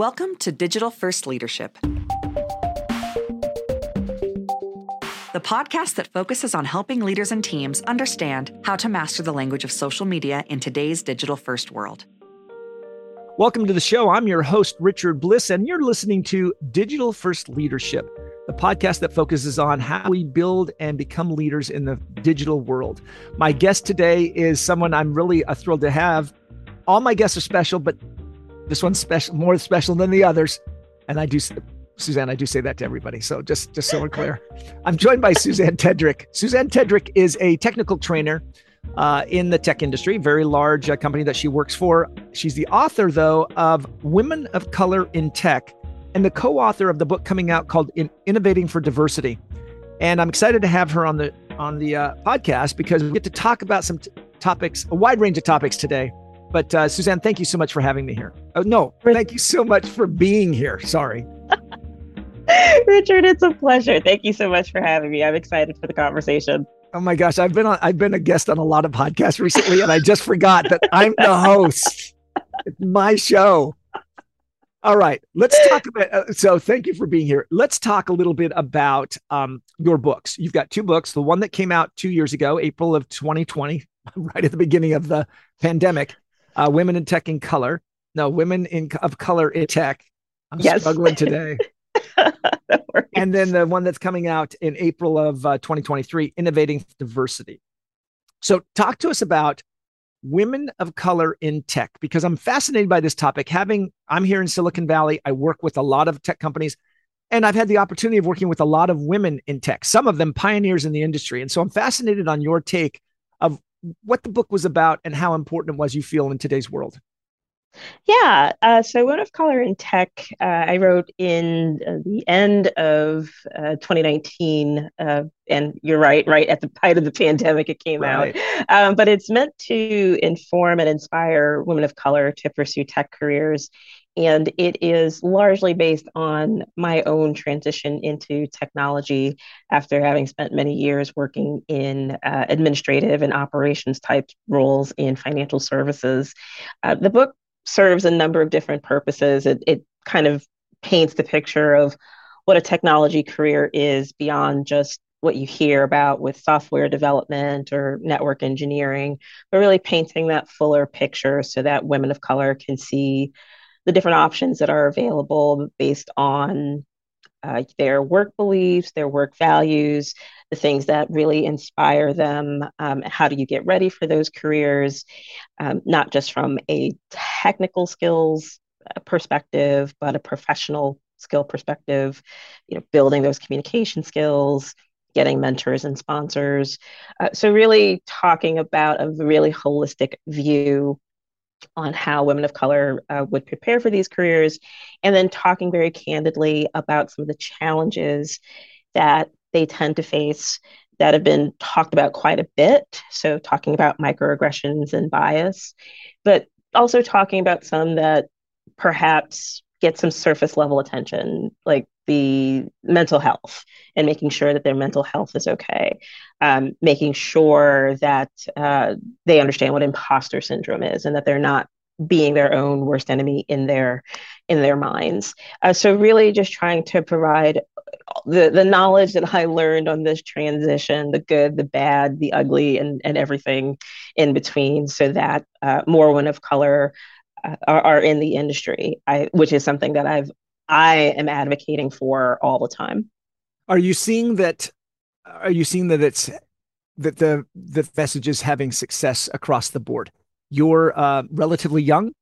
Welcome to Digital First Leadership, the podcast that focuses on helping leaders and teams understand how to master the language of social media in today's digital first world. Welcome to the show. I'm your host, Richard Bliss, and you're listening to Digital First Leadership, the podcast that focuses on how we build and become leaders in the digital world. My guest today is someone I'm really uh, thrilled to have. All my guests are special, but this one's special, more special than the others. And I do, Suzanne, I do say that to everybody. So just, just so we're clear, I'm joined by Suzanne Tedrick. Suzanne Tedrick is a technical trainer uh, in the tech industry, very large uh, company that she works for. She's the author, though, of Women of Color in Tech and the co author of the book coming out called in Innovating for Diversity. And I'm excited to have her on the on the uh, podcast because we get to talk about some t- topics, a wide range of topics today. But uh, Suzanne, thank you so much for having me here. Oh, no, thank you so much for being here. Sorry. Richard, it's a pleasure. Thank you so much for having me. I'm excited for the conversation. Oh my gosh, I've been on I've been a guest on a lot of podcasts recently and I just forgot that I'm the host. It's my show. All right, let's talk about uh, so thank you for being here. Let's talk a little bit about um, your books. You've got two books. The one that came out 2 years ago, April of 2020, right at the beginning of the pandemic, uh, Women in Tech in Color. No, Women in of Color in Tech. I'm yes. struggling today. and then the one that's coming out in April of uh, 2023, Innovating Diversity. So, talk to us about women of color in tech because I'm fascinated by this topic. Having, I'm here in Silicon Valley, I work with a lot of tech companies, and I've had the opportunity of working with a lot of women in tech, some of them pioneers in the industry. And so, I'm fascinated on your take what the book was about and how important it was you feel in today's world. Yeah. Uh, so, Women of Color in Tech, uh, I wrote in uh, the end of uh, 2019. Uh, and you're right, right at the height of the pandemic, it came right. out. Um, but it's meant to inform and inspire women of color to pursue tech careers. And it is largely based on my own transition into technology after having spent many years working in uh, administrative and operations type roles in financial services. the book serves a number of different purposes. It, it kind of paints the picture of what a technology career is beyond just what you hear about with software development or network engineering, but really painting that fuller picture so that women of color can see the different options that are available based on uh, their work beliefs, their work values, the things that really inspire them. Um, how do you get ready for those careers, um, not just from a technical skills uh, perspective, but a professional skill perspective, you know, building those communication skills, getting mentors and sponsors. Uh, so, really talking about a really holistic view on how women of color uh, would prepare for these careers, and then talking very candidly about some of the challenges that they tend to face that have been talked about quite a bit. So, talking about microaggressions and bias, but also talking about some that perhaps get some surface level attention, like the mental health and making sure that their mental health is okay, um, making sure that uh, they understand what imposter syndrome is and that they're not being their own worst enemy in their in their minds. Uh, so really just trying to provide the the knowledge that I learned on this transition, the good, the bad, the ugly, and and everything in between, so that uh, more women of color uh, are, are in the industry. I, which is something that I've I am advocating for all the time. Are you seeing that? Are you seeing that it's that the the message is having success across the board? You're uh, relatively young,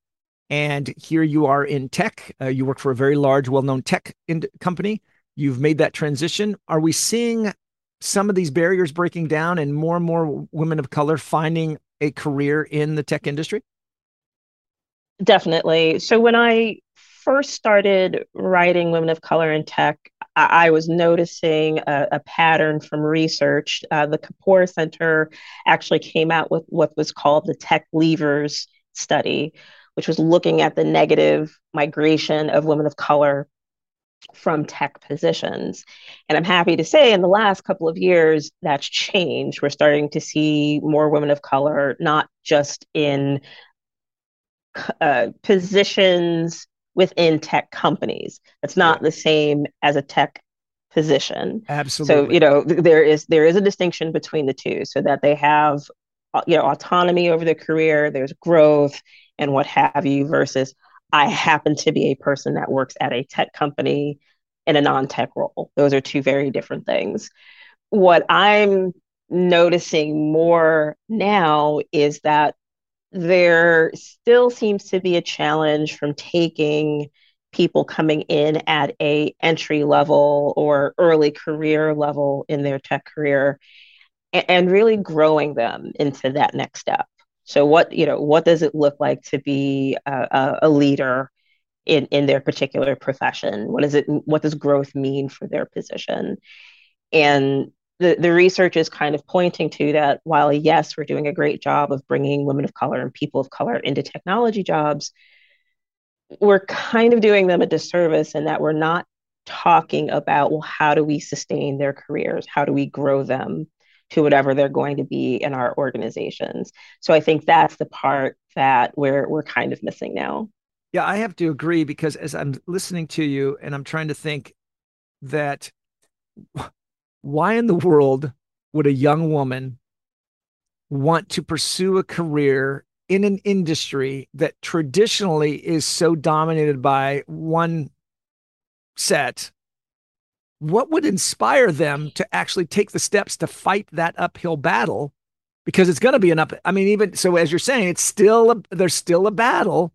and here you are in tech. Uh, you work for a very large, well-known tech in- company. You've made that transition. Are we seeing some of these barriers breaking down, and more and more women of color finding a career in the tech industry? Definitely. So when I first started writing women of color in tech, I, was noticing a, a, pattern from research. Uh, the Kapoor Center actually came out with what was called the Tech Leavers Study, which was looking at the negative migration of women of color from tech positions. And I'm happy to say in the last couple of years, that's changed. We're starting to see more women of color, not just in uh, positions within tech companies. That's not yeah. the same as a tech position. Absolutely. So, you know, there is there is a distinction between the two so that they have uh, you know autonomy over their career, there's growth and what have you versus I happen to be a person that works at a tech company in a non-tech role. Those are two very different things. What I'm noticing more now is that there still seems to be a challenge from taking people coming in at a entry level or early career level in their tech career and, really growing them into that next step. So what you know what does it look like to be a, a leader in in their particular profession? What does it what does growth mean for their position? And the, the research is kind of pointing to that while yes we're doing a great job of bringing women of color and people of color into technology jobs we're kind of doing them a disservice in that we're not talking about well how do we sustain their careers? How do we grow them to whatever they're going to be in our organizations? So i think that's the part that we're we're kind of missing now. Yeah i have to agree because as i'm listening to you and i'm trying to think that why in the world would a young woman want to pursue a career in an industry that traditionally is so dominated by one set, what would inspire them to actually take the steps to fight that uphill battle? Because it's going to be an up. I mean, even so, as you're saying, it's still a, there's still a battle.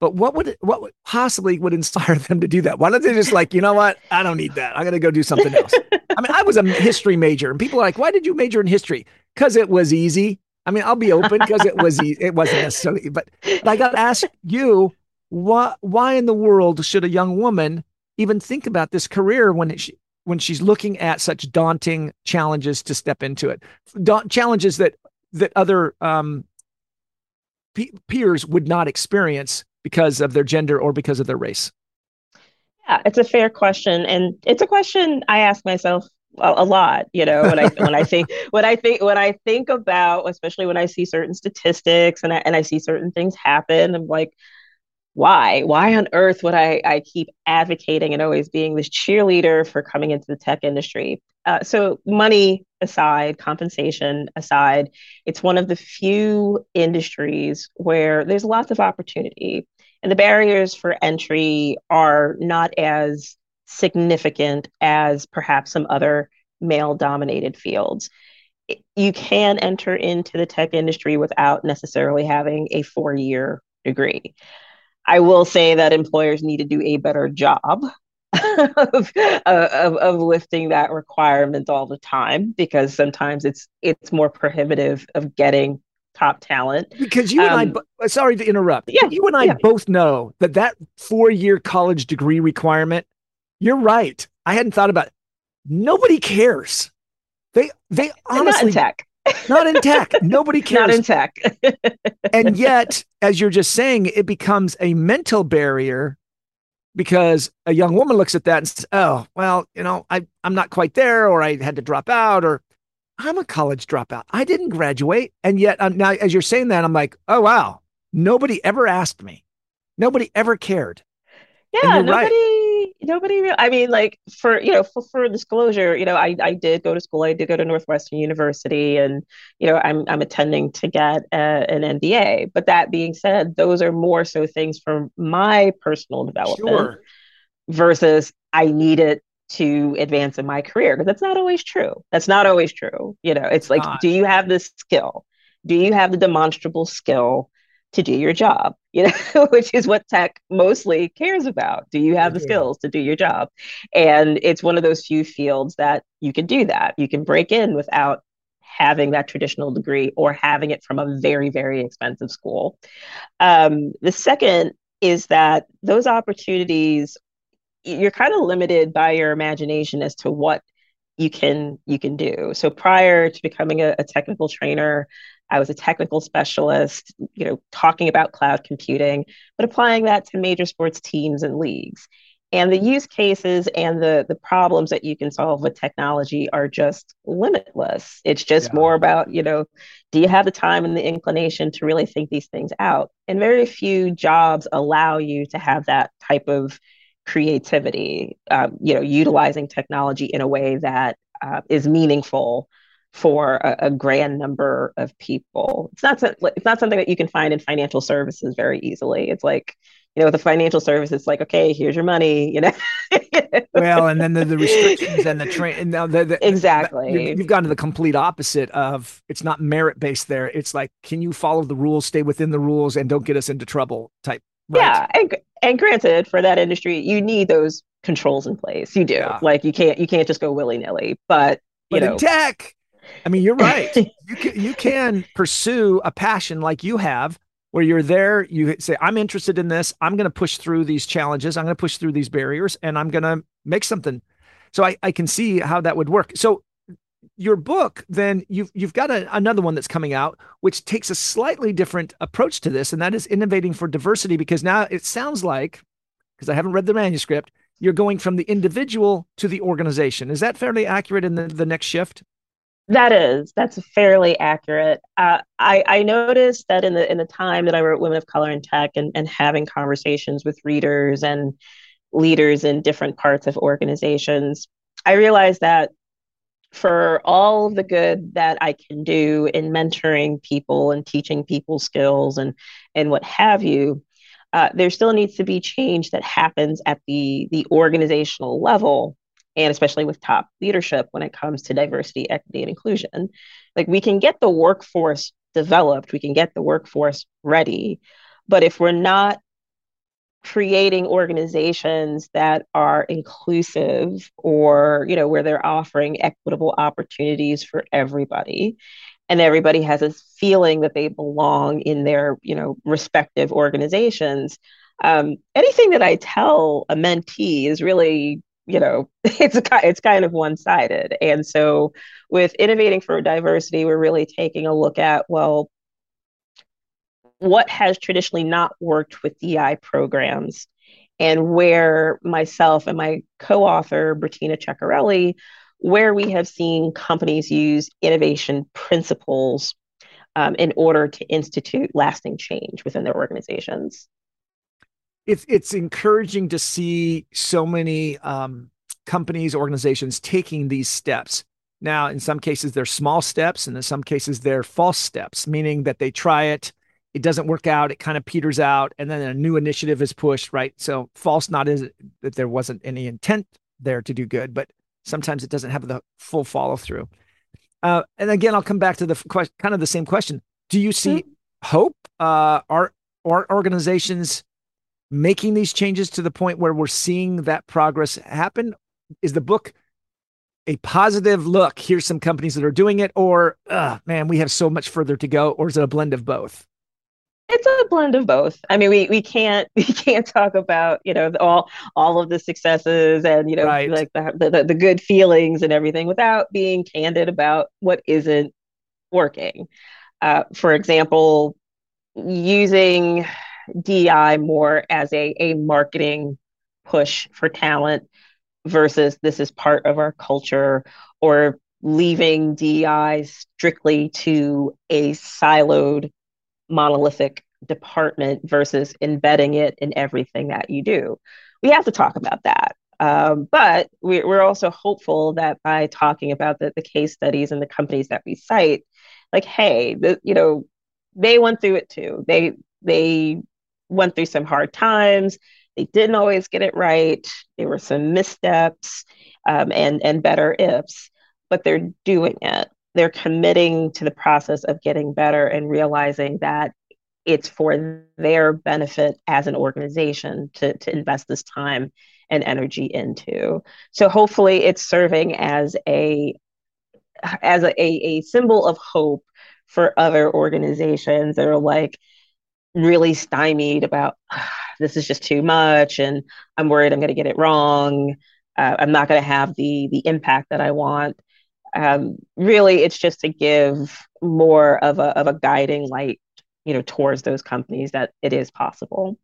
But what would what would possibly would inspire them to do that? Why don't they just like, you know what? I don't need that. I'm to go do something else. I mean, I was a history major, and people are like, "Why did you major in history?" Because it was easy. I mean, I'll be open because it was it wasn't necessarily, but, but I got to ask you, why why in the world should a young woman even think about this career when she when she's looking at such daunting challenges to step into it, da- challenges that that other um, pe- peers would not experience because of their gender or because of their race? Yeah, it's a fair question, and it's a question I ask myself a, a lot you know when i when i think when i think when i think about especially when i see certain statistics and i and i see certain things happen i'm like why? Why on earth would i i keep advocating and always being this cheerleader for coming into the tech industry? Uh, so money aside compensation aside it's one of the few industries where there's lots of opportunity and the barriers for entry are not as significant as perhaps some other male dominated fields. You can enter into the tech industry without necessarily having a four year degree. I will say that employers need to do a better job of, of, of lifting that requirement all the time because sometimes it's it's more prohibitive of getting top talent. Because you and um, I, sorry to interrupt. Yeah, you and I yeah. both know that that four year college degree requirement you're right. I hadn't thought about it. Nobody cares. They they honestly not in tech. not in tech. Nobody cares. Not in tech. and yet, as you're just saying, it becomes a mental barrier because a young woman looks at that and says, "Oh, well, you know, I I'm not quite there, or I had to drop out, or I'm a college dropout. I didn't graduate." And yet, um, now as you're saying that, I'm like, "Oh wow, nobody ever asked me. Nobody ever cared." Yeah, nobody. Right nobody i mean like for you know for, for disclosure you know I, I did go to school i did go to northwestern university and you know i'm, I'm attending to get an mba but that being said those are more so things for my personal development sure. versus i need it to advance in my career because that's not always true that's not always true you know it's like do you have the skill do you have the demonstrable skill to do your job, you know, which is what tech mostly cares about. Do you have the skills to do your job? And it's one of those few fields that you can do that. You can break in without having that traditional degree or having it from a very, very expensive school. Um, the second is that those opportunities, you're kind of limited by your imagination as to what you can you can do. So prior to becoming a, a technical trainer, I was a technical specialist, you know, talking about cloud computing, but applying that to major sports teams and leagues. and the use cases and the the problems that you can solve with technology are just limitless it's just yeah. more about you know do you have the time and the inclination to really think these things out and very few jobs allow you to have that type of creativity um, you know utilizing technology in a way that uh, is meaningful for a, a, grand number of people it's not it's not something that you can find in financial services very easily it's like you know, with the financial service, it's like, okay, here's your money, you know. well, and then the, the restrictions and the train. Now, the, the, exactly. The, you've gone to the complete opposite of it's not merit based there. It's like, can you follow the rules, stay within the rules, and don't get us into trouble type. Right? Yeah, and granted, for that industry, you need those controls in place. You do. Yeah. Like you can't you can't just go willy nilly. But you but know, in tech, I mean, you're right. you can, you can pursue a passion like you have where you're there, you say, I'm interested in this. I'm going to push through these challenges. I'm going to push through these barriers and I'm going to make something. So I, I can see how that would work. So your book, then you've you've got a, another one that's coming out, which takes a slightly different approach to this, and that is innovating for diversity. Because now it sounds like, because I haven't read the manuscript, you're going from the individual to the organization. Is that fairly accurate in the, the next shift? That is, that's fairly accurate. Uh, I, I noticed that in the in the time that I wrote Women of Color in Tech and, and having conversations with readers and leaders in different parts of organizations, I realized that for all the good that I can do in mentoring people and teaching people skills and and what have you, uh, there still needs to be change that happens at the the organizational level and especially with top leadership when it comes to diversity, equity, and inclusion. Like we can get the workforce developed, we can get the workforce ready, but if we're not creating organizations that are inclusive or you know where they're offering equitable opportunities for everybody. And everybody has a feeling that they belong in their you know respective organizations. Um, anything that i tell a mentee is really you know it's a, it's kind of one sided and so with innovating for diversity we're really taking a look at well what has traditionally not worked with DI programs and where myself and my co-author Bettina Ceccarelli where we have seen companies use innovation principles um, in order to institute lasting change within their organizations it's it's encouraging to see so many um, companies, organizations taking these steps. Now, in some cases, they're small steps, and in some cases, they're false steps, meaning that they try it, it doesn't work out, it kind of peters out, and then a new initiative is pushed, right? So, false not is that there wasn't any intent there to do good, but sometimes it doesn't have the full follow through. Uh, and again, I'll come back to the question, kind of the same question. Do you see mm-hmm. hope? Uh, are, are organizations making these changes to the point where we're seeing that progress happen? Is the book a positive look? Here's some companies that are doing it, or man, we have so much further to go, or is it a blend of both? It's a blend of both. I mean, we we can't we can't talk about you know all all of the successes and you know right. like the, the the good feelings and everything without being candid about what isn't working. Uh, for example, using DI more as a, a marketing push for talent versus this is part of our culture or leaving DI strictly to a siloed monolithic department versus embedding it in everything that you do. We have to talk about that. Um, but we, are also hopeful that by talking about the, the case studies and the companies that we cite, like, hey, the, you know, they went through it too. They they went through some hard times. They didn't always get it right. There were some missteps um, and and better ifs, but they're doing it. They're committing to the process of getting better and realizing that it's for their benefit as an organization to, to invest this time and energy into. So hopefully it's serving as a as a, a symbol of hope for other organizations that are like, really stymied about this is just too much and i'm worried i'm going to get it wrong uh, i'm not going to have the the impact that i want um, really it's just to give more of a, of a guiding light you know towards those companies that it is possible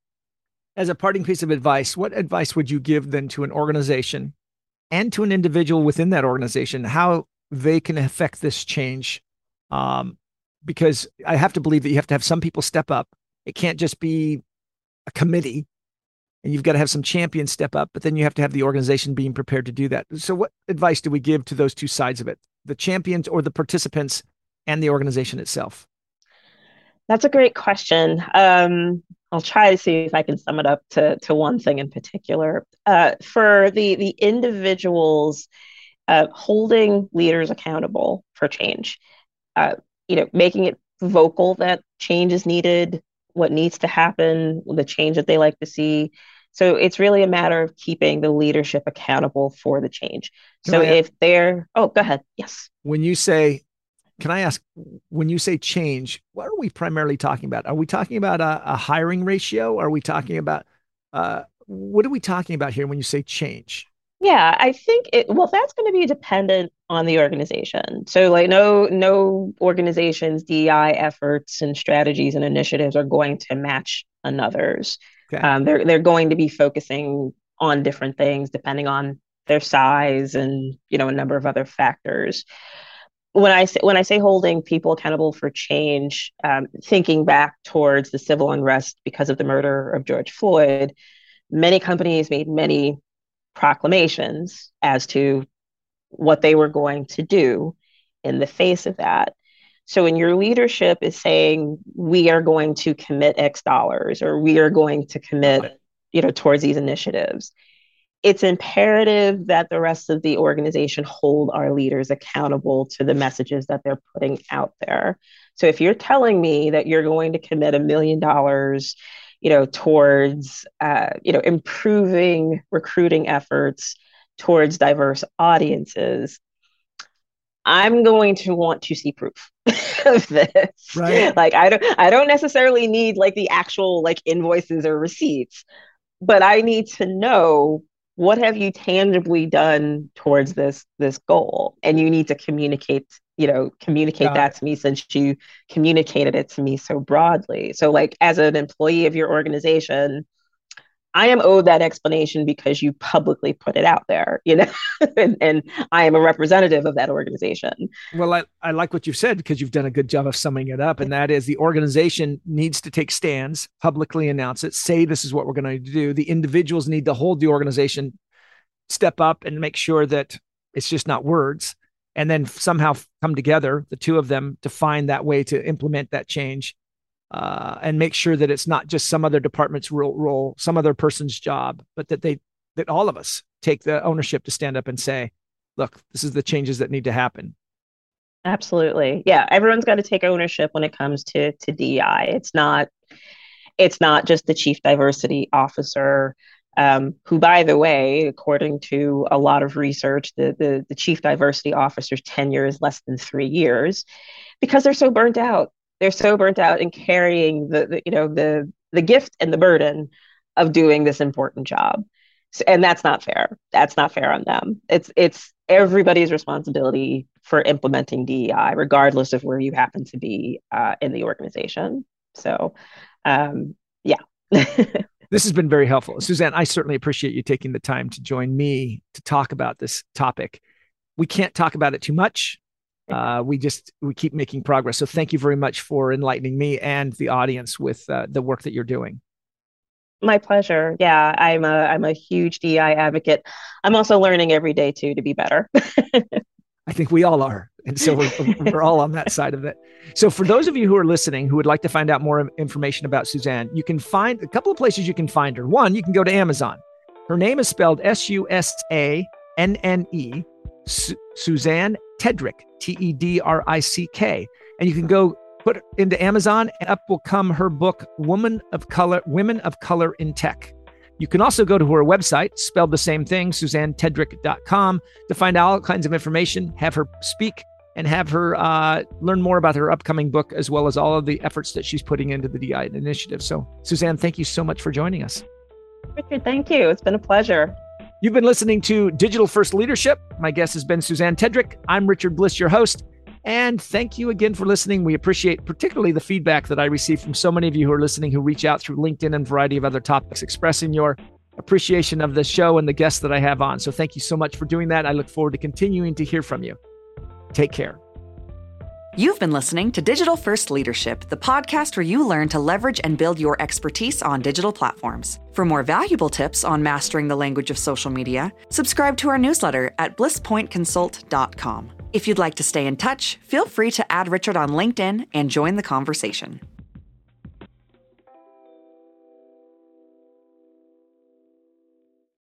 As a parting piece of advice, what advice would you give then to an organization and to an individual within that organization, how they can affect this change? Um, because I have to believe that you have to have some people step up. It can't just be a committee and you've got to have some champions step up, but then you have to have the organization being prepared to do that. So, what advice do we give to those two sides of it, the champions or the participants and the organization itself? That's a great question. Um, I'll try to see if I can sum it up to, to one thing in particular. Uh, for the the individuals uh, holding leaders accountable for change, uh, you know, making it vocal that change is needed, what needs to happen, the change that they like to see, so it's really a matter of keeping the leadership accountable for the change. So if they're, oh, go ahead. Yes. When you say, can I ask, when you say change, what are we primarily talking about? Are we talking about a, a hiring ratio? Are we talking about, uh, what are we talking about here when you say change? Yeah, I think it, well, that's going to be dependent on the organization. So like no no organization's DEI efforts and strategies and initiatives are going to match another's. Okay. Um, they're they're going to be focusing on different things depending on their size and you know a number of other factors. When I say when I say holding people accountable for change, um, thinking back towards the civil unrest because of the murder of George Floyd, many companies made many proclamations as to what they were going to do in the face of that. So when your leadership is saying we are going to commit X dollars or we are going to commit, you know, towards these initiatives, it's imperative that the rest of the organization hold our leaders accountable to the messages that they're putting out there. So if you're telling me that you're going to commit a million dollars, you know, towards uh, you know improving recruiting efforts towards diverse audiences, I'm going to want to see proof of this. Right. Like I don't I don't necessarily need like the actual like invoices or receipts, but I need to know what have you tangibly done towards this this goal and you need to communicate you know communicate Got that it. to me since you communicated it to me so broadly so like as an employee of your organization I am owed that explanation because you publicly put it out there, you know, and, and, I am a representative of that organization. Well, I, I like what you've said because you've done a good job of summing it up. And that is the organization needs to take stands, publicly announce it, say this is what we're going to do. The individuals need to hold the organization, step up and make sure that it's just not words. And then somehow come together, the two of them, to find that way to implement that change uh, and make sure that it's not just some other department's role, some other person's job, but that they that all of us take the ownership to stand up and say, "Look, this is the changes that need to happen." Absolutely, yeah. Everyone's got to take ownership when it comes to to DEI. It's not it's not just the chief diversity officer. Um, who, by the way, according to a lot of research, the, the, the chief diversity officer's tenure is less than three years because they're so burnt out they're so burnt out in carrying the, the you know the the gift and the burden of doing this important job. So, and that's not fair. That's not fair on them. It's it's everybody's responsibility for implementing dei regardless of where you happen to be uh, in the organization. So um, yeah. This has been very helpful. Suzanne i certainly appreciate you taking the time to join me to talk about this topic. We can't talk about it too much uh, we just we keep making progress. So thank you very much for enlightening me and the audience with uh, the work that you're doing. My pleasure. Yeah, I'm a I'm a huge DI advocate. I'm also learning every day too to be better. I think we all are, and so we're, we're all on that side of it. So for those of you who are listening who would like to find out more information about Suzanne, you can find a couple of places you can find her. One, you can go to Amazon. Her name is spelled S U S A N N E, Suzanne Tedrick, T E D R I C K. And you can go put into Amazon, and up will come her book, Woman of Color, Women of Color in Tech. You can also go to her website, spelled the same thing, suzannetedrick.com, to find out all kinds of information, have her speak, and have her uh, learn more about her upcoming book, as well as all of the efforts that she's putting into the DI initiative. So, Suzanne, thank you so much for joining us. Richard, thank you. It's been a pleasure. You've been listening to Digital First Leadership. My guest has been Suzanne Tedrick. I'm Richard Bliss, your host. And thank you again for listening. We appreciate particularly the feedback that I receive from so many of you who are listening who reach out through LinkedIn and a variety of other topics, expressing your appreciation of the show and the guests that I have on. So thank you so much for doing that. I look forward to continuing to hear from you. Take care. You've been listening to Digital First Leadership, the podcast where you learn to leverage and build your expertise on digital platforms. For more valuable tips on mastering the language of social media, subscribe to our newsletter at blisspointconsult.com. If you'd like to stay in touch, feel free to add Richard on LinkedIn and join the conversation.